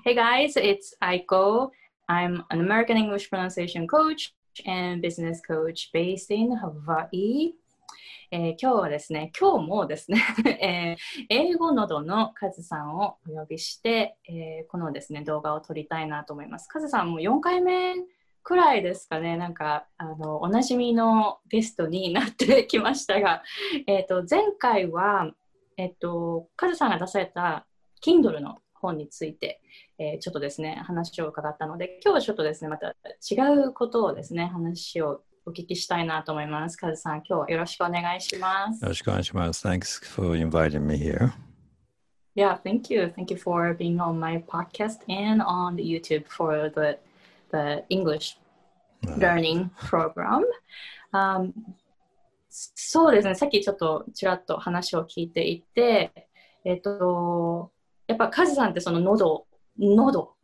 Hey guys, it's Aiko. I'm an American English pronunciation coach and business coach based in Hawaii. えー、今日はですね、今日もですね、えー、英語のどのカズさんをお呼びして、えー、このですね、動画を撮りたいなと思います。カズさんも4回目くらいですかね、なんかあのおなじみのゲストになってきましたが、えーと、前回は、えーと、カズさんが出された Kindle の本について、えー、ちょっとですね、話を伺ったので、今日はちょっとですね、また違うことをですね、話をお聞きしたいなと思います。カズさん、今日はよろしくお願いします。よろしくお願いします。Thanks for inviting me here. Yeah, thank you. Thank you for being on my podcast and on the YouTube for the the English learning program. Um, そうですね、さっきちょっとちらっと話を聞いていて、えっと、やっぱカズさんってその喉、喉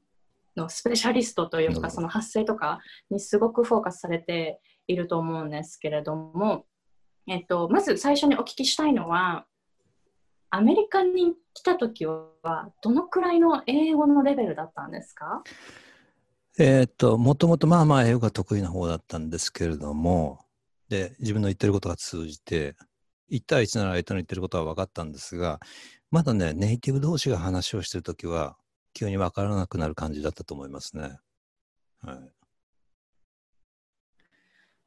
のスペシャリストというか、その発声とかにすごくフォーカスされていると思うんですけれども、えっと、まず最初にお聞きしたいのは、アメリカに来た時は、どのくらいの英語のレベルだったんですか？えっと、もともとまあまあ英語が得意な方だったんですけれども、で、自分の言ってることが通じて、1対1なら相手の言ってることは分かったんですが、まだね、ネイティブ同士が話をしてるときは、急に分からなくなる感じだったと思いますね。はい。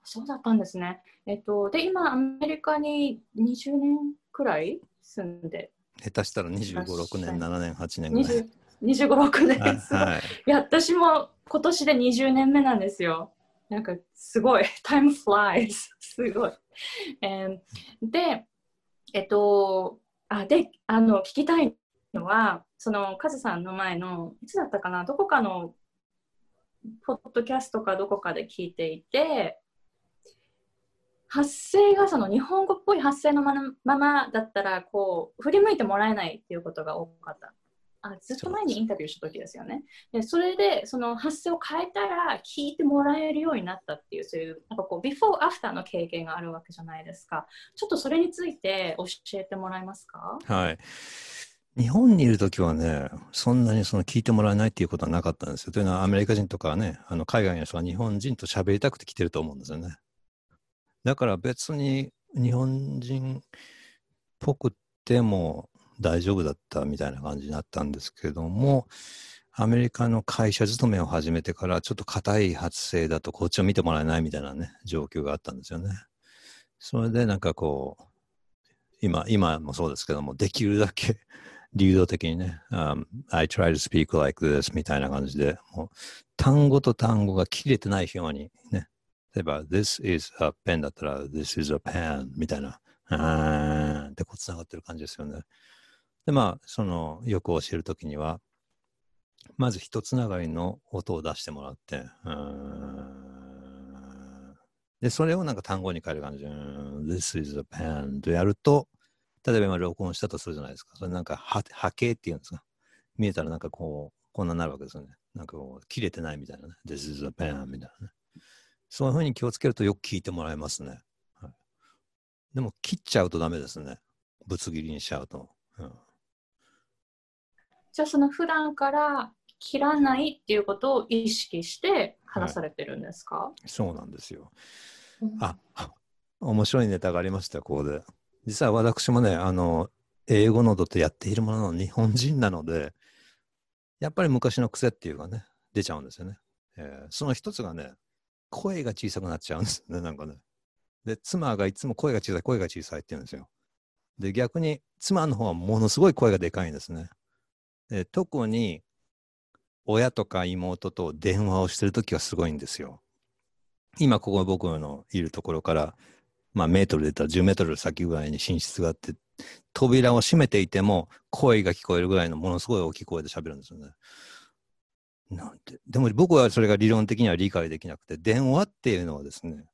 そうだったんですね。えっと、で、今、アメリカに20年くらい住んで。下手したら25、6年、7年、8年ぐらい。25、6年。はい。いや、私も今年で20年目なんですよ。なんか、すごい。time flies. すごい。えー、で、えっと、あ、で、あの、聞きたいのは、その、カズさんの前の、いつだったかな、どこかの、ポッドキャストかどこかで聞いていて、発声がその日本語っぽい発声のままだったらこう振り向いてもらえないっていうことが多かった。あずっと前にインタビューした時ですよね。でそれでその発声を変えたら聞いてもらえるようになったっていうそういうなんかこうビフォーアフターの経験があるわけじゃないですか。ちょっとそれについて教えてもらえますか？はい。日本にいるときはね、そんなにその聞いてもらえないっていうことはなかったんですよ。というのはアメリカ人とかね、あの海外の人は日本人と喋りたくて来てると思うんですよね。だから別に日本人っぽくても大丈夫だったみたいな感じになったんですけども、アメリカの会社勤めを始めてからちょっと硬い発声だとこっちを見てもらえないみたいなね、状況があったんですよね。それでなんかこう、今、今もそうですけども、できるだけ流動的にね、um, I try to speak like this みたいな感じで、もう単語と単語が切れてないようにね、例えば、this is a pen だったら、this is a pen みたいな、あーってこう繋がってる感じですよね。で、まあ、その、よく教えるときには、まず一つながりの音を出してもらって、で、それをなんか単語に変える感じで、this is a pen とやると、例えば今録音したとするじゃないですか。それなんか波形っていうんですか。見えたらなんかこう、こんなになるわけですよね。なんかこう、切れてないみたいなね。This is a pen みたいなね。そういうふうに気をつけるとよく聞いてもらえますね。はい、でも切っちゃうとダメですね。ぶつ切りにしちゃうと。うん、じゃあその普段から切らないっていうことを意識して話されてるんですか、はい、そうなんですよ。うん、あ面白いネタがありましたここで。実は私もね、あの、英語のどとやっているものの日本人なので、やっぱり昔の癖っていうかね、出ちゃうんですよね。えー、その一つがね、声が小さくなっちゃうんですね、なんかね。で、妻がいつも声が小さい、声が小さいって言うんですよ。で、逆に妻の方はものすごい声がでかいんですね。で、特に親とか妹と電話をしてるときはすごいんですよ。今ここ僕のいるところから、まあメートルでたら10メートル先ぐらいに寝室があって、扉を閉めていても声が聞こえるぐらいのものすごい大きい声で喋るんですよね。なんて。でも僕はそれが理論的には理解できなくて、電話っていうのはですね、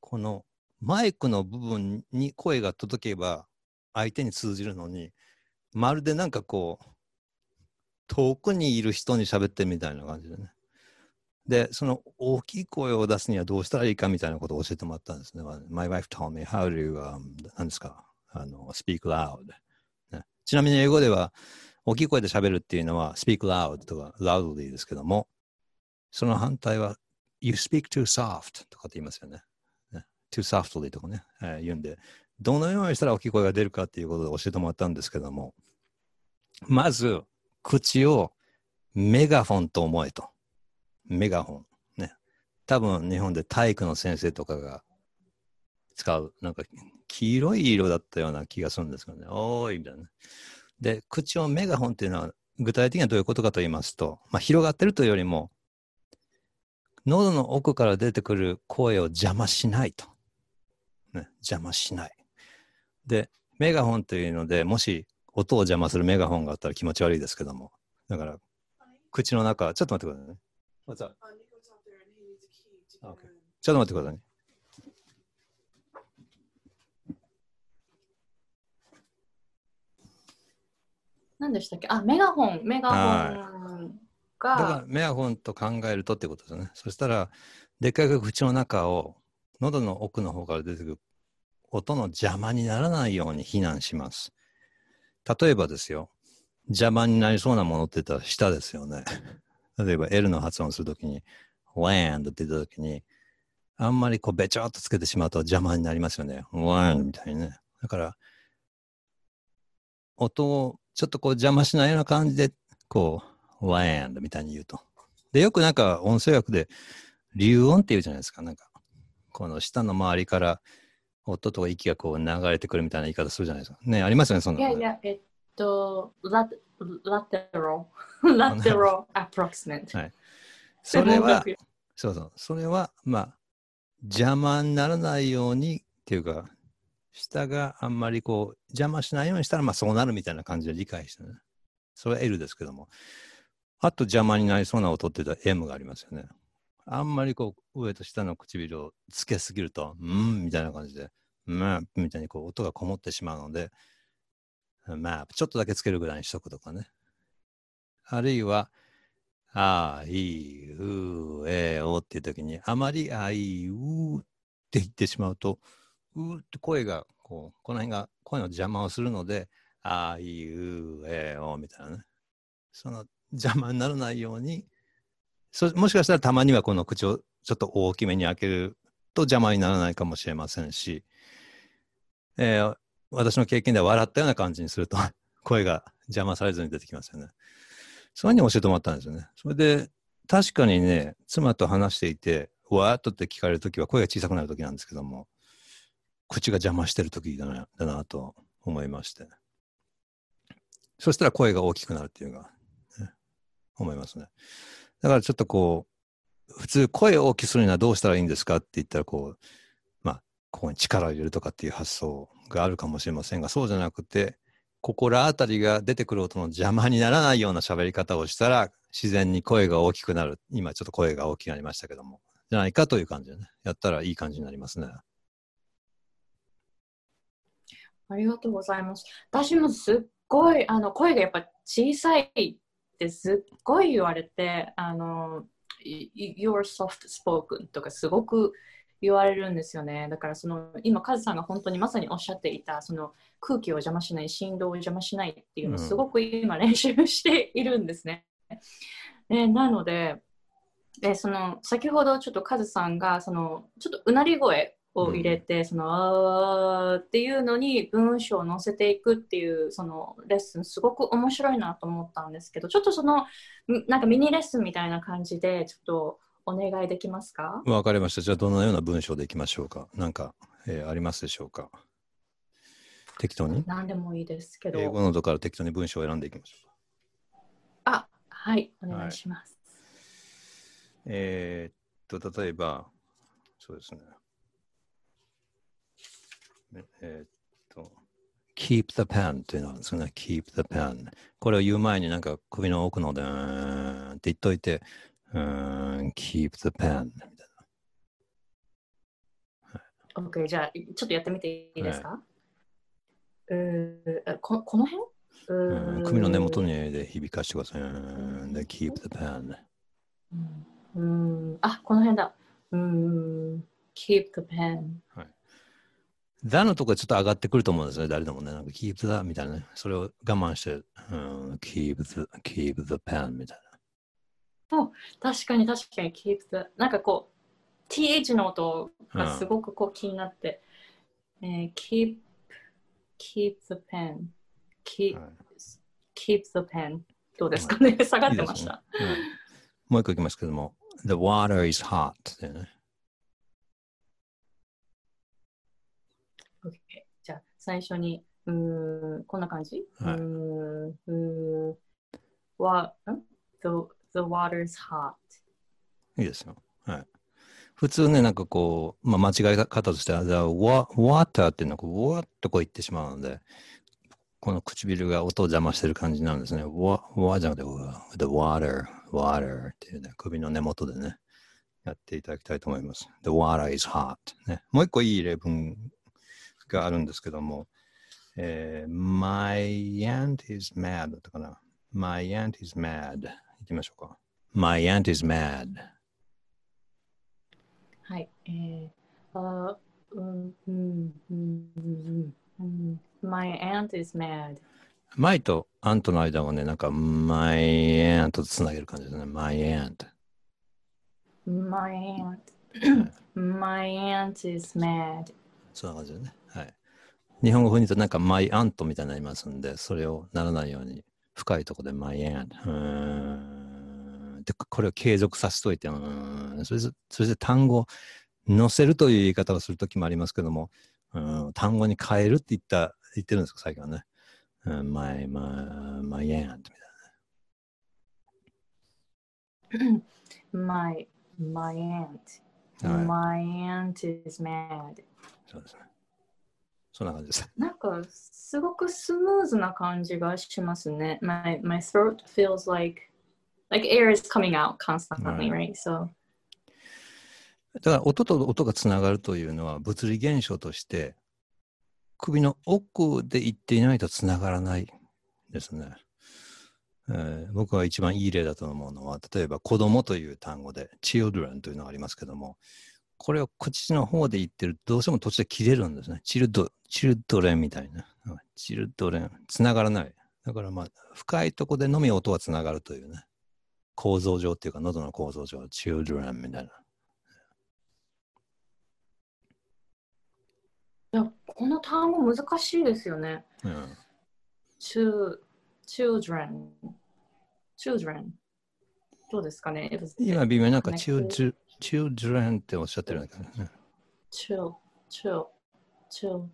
このマイクの部分に声が届けば相手に通じるのに、まるでなんかこう、遠くにいる人に喋ってみたいな感じでね。で、その大きい声を出すにはどうしたらいいかみたいなことを教えてもらったんですね。My wife told me how to, um, 何ですか？あの、speak loud、ね。ちなみに英語では、大きい声で喋るっていうのは speak loud とか loudly ですけども、その反対は you speak too soft とかって言いますよね。ね too softly とかね、えー言うんで、どのようにしたら大きい声が出るかっていうことで教えてもらったんですけども、まず、口をメガホンと思えと。メガホン。ね。多分日本で体育の先生とかが使う、なんか黄色い色だったような気がするんですけどね。おーい、みたいな。で、口をメガホンっていうのは具体的にはどういうことかと言いますと、まあ、広がってるというよりも、喉の奥から出てくる声を邪魔しないと。ね、邪魔しない。で、メガホンというので、もし音を邪魔するメガホンがあったら気持ち悪いですけども。だから、口の中、ちょっと待ってくださいね。What's? Uh, Okay. ちょっと待ってくださいね。何でしたっけ？あ、メガホン、メガホンだからが、メガホンと考えるとってことですよね。そしたら、でっかい口の中を喉の奥の方から出てくる音の邪魔にならないように避難します。例えばですよ、邪魔になりそうなものって言ったら舌ですよね。例えば L の発音するときに、land って言ったときに、あんまりこうべちょっとつけてしまうと邪魔になりますよね。land みたいにね。だから、音をちょっとこう邪魔しないような感じで、こう、land みたいに言うと。で、よくなんか音声学で、流音って言うじゃないですか。なんか、この舌の周りから音と息がこう流れてくるみたいな言い方するじゃないですか。ね、ありますよね、そんなのね。いやいや、えっと、ララテロ、ラテロアプロクシメント。はいそれはそうそう、それは、まあ、邪魔にならないようにっていうか、舌があんまりこう、邪魔しないようにしたら、まあそうなるみたいな感じで理解してね。それは L ですけども。あと邪魔になりそうな音って言ったら M がありますよね。あんまりこう、上と下の唇をつけすぎると、うんみたいな感じで、うんみたいにこう音がこもってしまうので、まあ、ちょっとだけつけるぐらいにしとくとかね。あるいは、あいううえおっていう時に、あまりあいうって言ってしまうと、うって声が、こう、この辺が声の邪魔をするので、あいうえおみたいなね。その邪魔にならないように、そもしかしたらたまにはこの口をちょっと大きめに開けると邪魔にならないかもしれませんし、えー私の経験では笑ったような感じにすると 声が邪魔されずに出てきますよね。そういうふうに教えてもらったんですよね。それで、確かにね、妻と話していて、わーっとって聞かれるときは声が小さくなるときなんですけども、口が邪魔してるときだなだなと思いまして。そしたら声が大きくなるっていうのが、ね、思いますね。だからちょっとこう、普通声を大きくするにはどうしたらいいんですかって言ったら、こう、ここに力を入れるとかっていう発想があるかもしれませんが、そうじゃなくて、心当たりが出てくる音の邪魔にならないような喋り方をしたら、自然に声が大きくなる。今ちょっと声が大きくなりましたけども、じゃないかという感じでね、やったらいい感じになりますね。ありがとうございます。私もすっごいあの声がやっぱ小さいってすっごい言われて、あの、y- You're soft spoken とかすごく言われるんですよね。だからその今カズさんが本当にまさにおっしゃっていたその空気を邪魔しない、振動を邪魔しないっていうのをうんすごく今練習しているんですね。でなのででその先ほどちょっとカズさんがそのちょっとうなり声を入れて、そのあーっていうのに文章を載せていくっていうそのレッスンすごく面白いなと思ったんですけどちょっとそのんなんかミニレッスンみたいな感じでちょっとお願いできますか？わかりました。じゃあ、どのような文章でいきましょうか？なんか、えーありますでしょうか？適当に？何でもいいですけ英語どの度から適当に文章を選んでいきましょうか。あはいお願いします、えーっと、例えば、そうですね。ええーっと、keep the pen っていうのがあるんですよね。keep the pen。これを言う前になんか首の奥ので、うーんって言っといて、うーん、keep the pen みたい OK じゃあちょっとやってみていいですか、うーあここの辺？うん首の根元にで響かしてください。で、keep the pen。うん。うーんあこの辺だ。うーん。keep the pen だのとこちょっと上がってくると思うんですね、誰でもね。なんか keep the みたいなね。それを我慢して、うん、keep the, keep the pen みたい確かに確かに keep the なんかこう th の音がすごくこう気になって、えー keep keep the pen. Keep,、な。はい。keep the pen. どうですかね？下がってました？ね。うんもう一個いきますけども、the water is hot. ね。OK じゃあ最初にうーんこんな感じ、はい。うーんうーんわん？the, the water is hot いいですよ。はい。普通ね、なんかこう、まあ、間違い方としては、the water っていうのはこう、わっとこう言ってしまうので、この唇が音を邪魔してる感じなんですね。わ、わじゃなくて、the water, water っていうね、首の根元でね、やっていただきたいと思います。the water is hot、ね。もう一個いい例文があるんですけども、えー my aunt is mad だったかな。my aunt is mad 言ってみましょうか。my aunt is mad はいえー、あうんうんうんうんうん My aunt is mad マイとアントの間をね、なんか、マイアントとつなげる感じですね。マイアント。My aunt My aunt is mad そんな感じでね。はい。日本語風に言うとなんか、マイアントみたいになりますんで、それをならないように、深いところでマイアント。うーん。で、これを継続させといて、うん。それ、それで単語、載せるという言い方をするときもありますけども、うん、単語に変えるって言った、言ってるんですか、最近はね。うん、マイ、マイ、マイアントみたい My My aunt.、はい、my aunt is mad そうですね。そんな感じです。なんかすごくスムーズな感じがしますね。My, my throat feels like like air is coming out constantly, right? So だから音と音がつながるというのは物理現象として首の奥で言っていないとつながらないですね。えー僕は一番いい例だと思うのは例えば子供という単語で children というのがありますけどもこれを口の方で言ってるとどうしても途中で切れるんですね。チルド、チルドレンみたいな。うんチルドレン。つながらない。だからまあ深いとこでのみ音はつながるというね。構造上っていうか喉の構造上、チルドレンみたいな。いやこの単語難しいですよね。うん。Chil- children children どうですかね今、微妙になんか、children, children っておっしゃってるんだけどね。chill, chill, chill,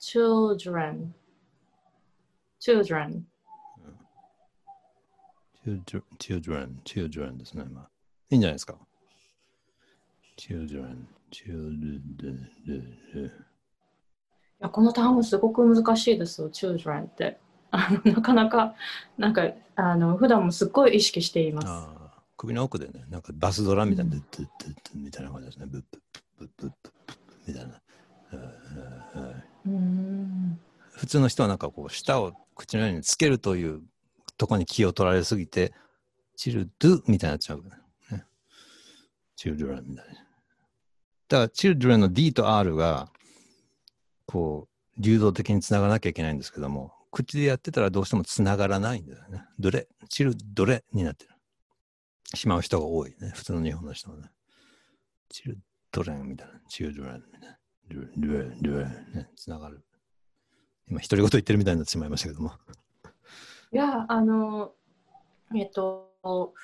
children, children. Children, children, ですね。まあ、いいんじゃないですか。children, children, いやこの単語すごく難しいですよ、children って。あのなかなか、なんか、あの普段もすっごい意識しています。首の奥でね、なんかバスドラみたいな、ドゥッドゥッドゥッドゥみたいな感じですね。ブッブッブッブッブッみたいな。普通の人はなんかこう、舌を口の上につけるというとこに気を取られすぎて、チルドゥみたいになっちゃう、ね。チルドレンみたいな。だから、チルドレンの D と R が、こう、流動的につながなきゃいけないんですけども、口でやってたらどうしてもつながらないんだよね。ドレ、チルドレになってる。しまう人が多いね。普通の日本の人はね。チルドレンみたいな。チルドレンみたいな。ドレ、ドレ、ドレ、ね、つながる。今、独り言言ってるみたいになってしまいましたけども。いや、あの、えっと、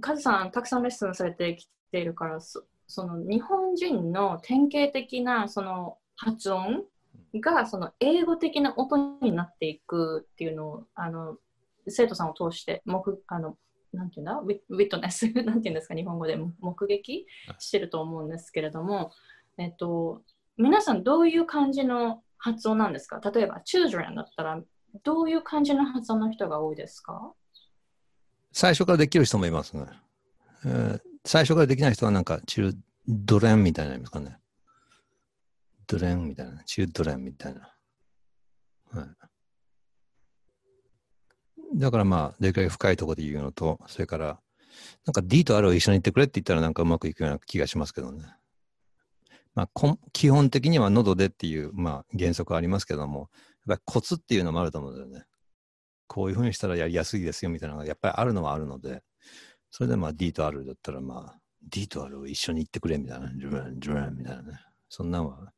カズさん、たくさんレッスンされてきているから、そその日本人の典型的なその発音がその英語的な音になっていくっていうのをあの生徒さんを通して目あのなんていうんだ？ウィウィットネスなんていうんですか？日本語で目撃してると思うんですけれども、えっと、皆さんどういう感じの発音なんですか？例えば children だったらどういう感じの発音の人が多いですか？最初からできる人もいますね。えー最初からできない人はなんか、チルドレンみたいなのありますかね。ドレンみたいな。チルドレンみたいな。はい。だからまあ、できるだけ深いところで言うのと、それから、なんか D と R を一緒に言ってくれって言ったらなんかうまくいくような気がしますけどね。まあ、基本的には喉でっていう、まあ、原則ありますけども、やっぱコツっていうのもあると思うんだよね。こういうふうにしたらやりやすいですよみたいなのがやっぱりあるのはあるので、それでまあ D と R だったらまあ D と R を一緒に言ってくれみたいな、ジュラン、ジュランみたいなね。そんなのは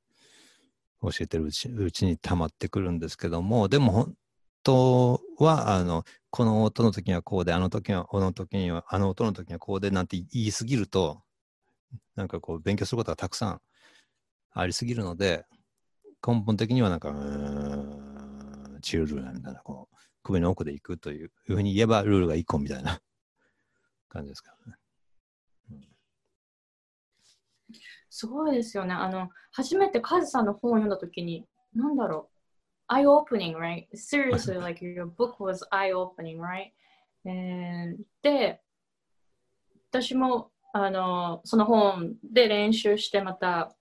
教えてるうちうちに溜まってくるんですけども、でも本当は、あの、この音の時はこうで、あの時は、この時には、あの音の時はこうでなんて言いすぎると、なんかこう勉強することがたくさんありすぎるので、根本的にはなんか、うーん、チルルーみたいな、こう、首の奥で行くというふうに言えばルールが一個みたいな 感じですからね。すごいですよね。あの、初めてカズさんの本を読んだときに、なんだろう、eye opening, right? Seriously, like your book was eye opening, right? えーで、私もあのその本で練習してまた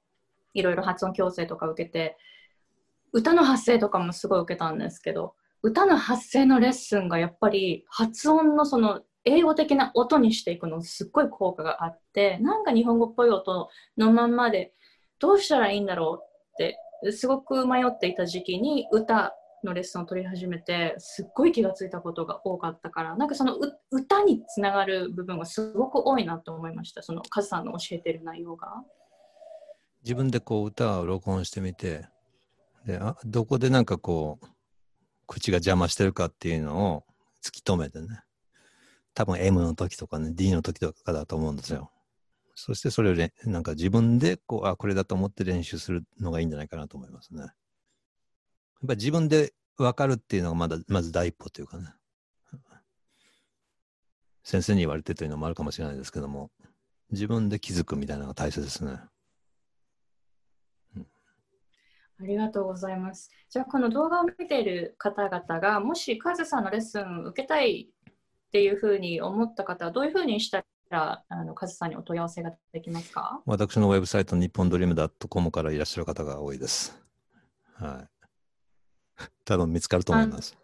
いろいろ発音矯正とか受けて歌の発声とかもすごい受けたんですけど歌の発声のレッスンがやっぱり発音のその英語的な音にしていくのすっごい効果があってなんか日本語っぽい音のまんまでどうしたらいいんだろうってすごく迷っていた時期に歌のレッスンを取り始めてすっごい気がついたことが多かったからなんかその歌につながる部分がすごく多いなと思いましたそのカズさんの教えてる内容が。自分でこう歌を録音してみて、で、あどこでなんかこう、口が邪魔してるかっていうのを突き止めてね。多分 M の時とかね、D の時とかだと思うんですよ。そしてそれをれなんか自分でこう、あ、これだと思って練習するのがいいんじゃないかなと思いますね。やっぱ自分で分かるっていうのがまだ、まず第一歩というかね。先生に言われてというのもあるかもしれないですけども、自分で気づくみたいなのが大切ですね。ありがとうございます。じゃあこの動画を見ている方々がもしカズさんのレッスンを受けたいっていうふうに思った方はどういうふうにしたらあのカズさんにお問い合わせができますか？私のウェブサイト、日本ドリーム .com からいらっしゃる方が多いです。はい。多分見つかると思います。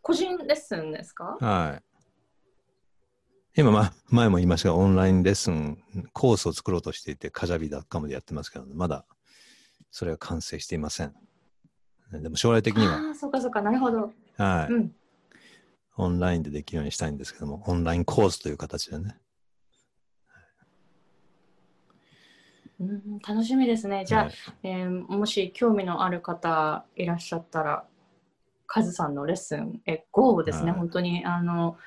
個人レッスンですか？はい。今、ま、前も言いましたが、オンラインレッスン、コースを作ろうとしていて、カジャビ .com でやってますけど、まだそれは完成していません。でも将来的には、ああ、そうかそうか、なるほど。はい、うん。オンラインでできるようにしたいんですけども、オンラインコースという形でね。うん、楽しみですね。じゃあ、はいえーもし興味のある方いらっしゃったら、カズさんのレッスン、え、GO ですね、はい本当に、あの、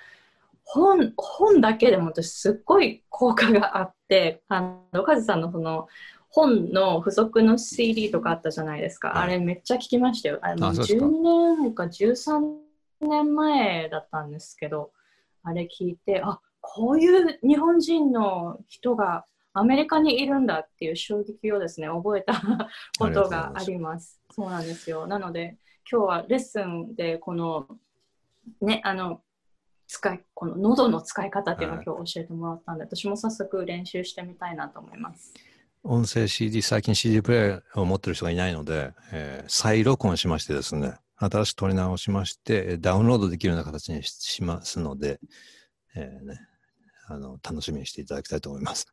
本、本だけでも私すっごい効果があって、あの、カズさんのその、本の付属の CD とかあったじゃないですか。はいあれめっちゃ聞きましたよ。あのあそうですか12年か13年前だったんですけど、あれ聞いて、あ、こういう日本人の人がアメリカにいるんだっていう衝撃をですね、覚えた ことがあります。そうなんですよ。なので、今日はレッスンでこの、ね、あの、使い、この喉の使い方っていうのをはい今日教えてもらったんで、私も早速練習してみたいなと思います。音声 CD、最近 CD プレイヤーを持ってる人がいないので、えー再録音しましてですね、新しく取り直しまして、えーダウンロードできるような形にししますので、えーね、あの楽しみにしていただきたいと思います。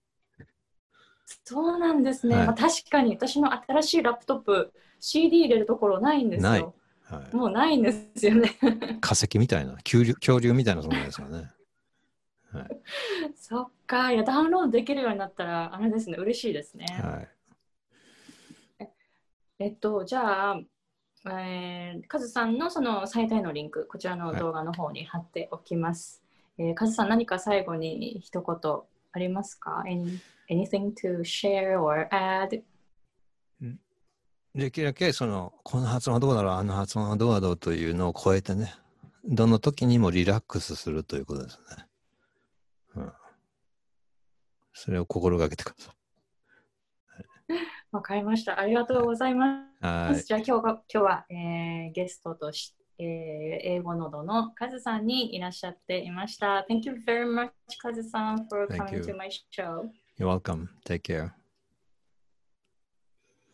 そうなんですね。はいまあ、確かに私の新しいラップトップ、CD 入れるところないんですないよ。はい、もうないんですよね。化石みたいな、恐竜恐竜みたいな存在ですからね。そっか、いや、ダウンロードできるようになったら、あれですね、嬉しいですね。はい、えっと、じゃあ、えー、カズさんのその最大のリンク、こちらの動画の方に貼っておきます。えー、カズさん、何か最後に一言ありますか？Any, ?Anything to share or add? できるだけその、この発音はどうだろう、あの発音はどうだろうというのを超えてね、どの時にもリラックスするということですね。うん、それを心がけてくださわかりました。ありがとうございます。い。はい。じゃあ今日が今日は、えーゲストとし、えー英語ノードのカズさんにいらっしゃっていました。Thank you very much, カズさん, for coming to my show. You're welcome. Take care.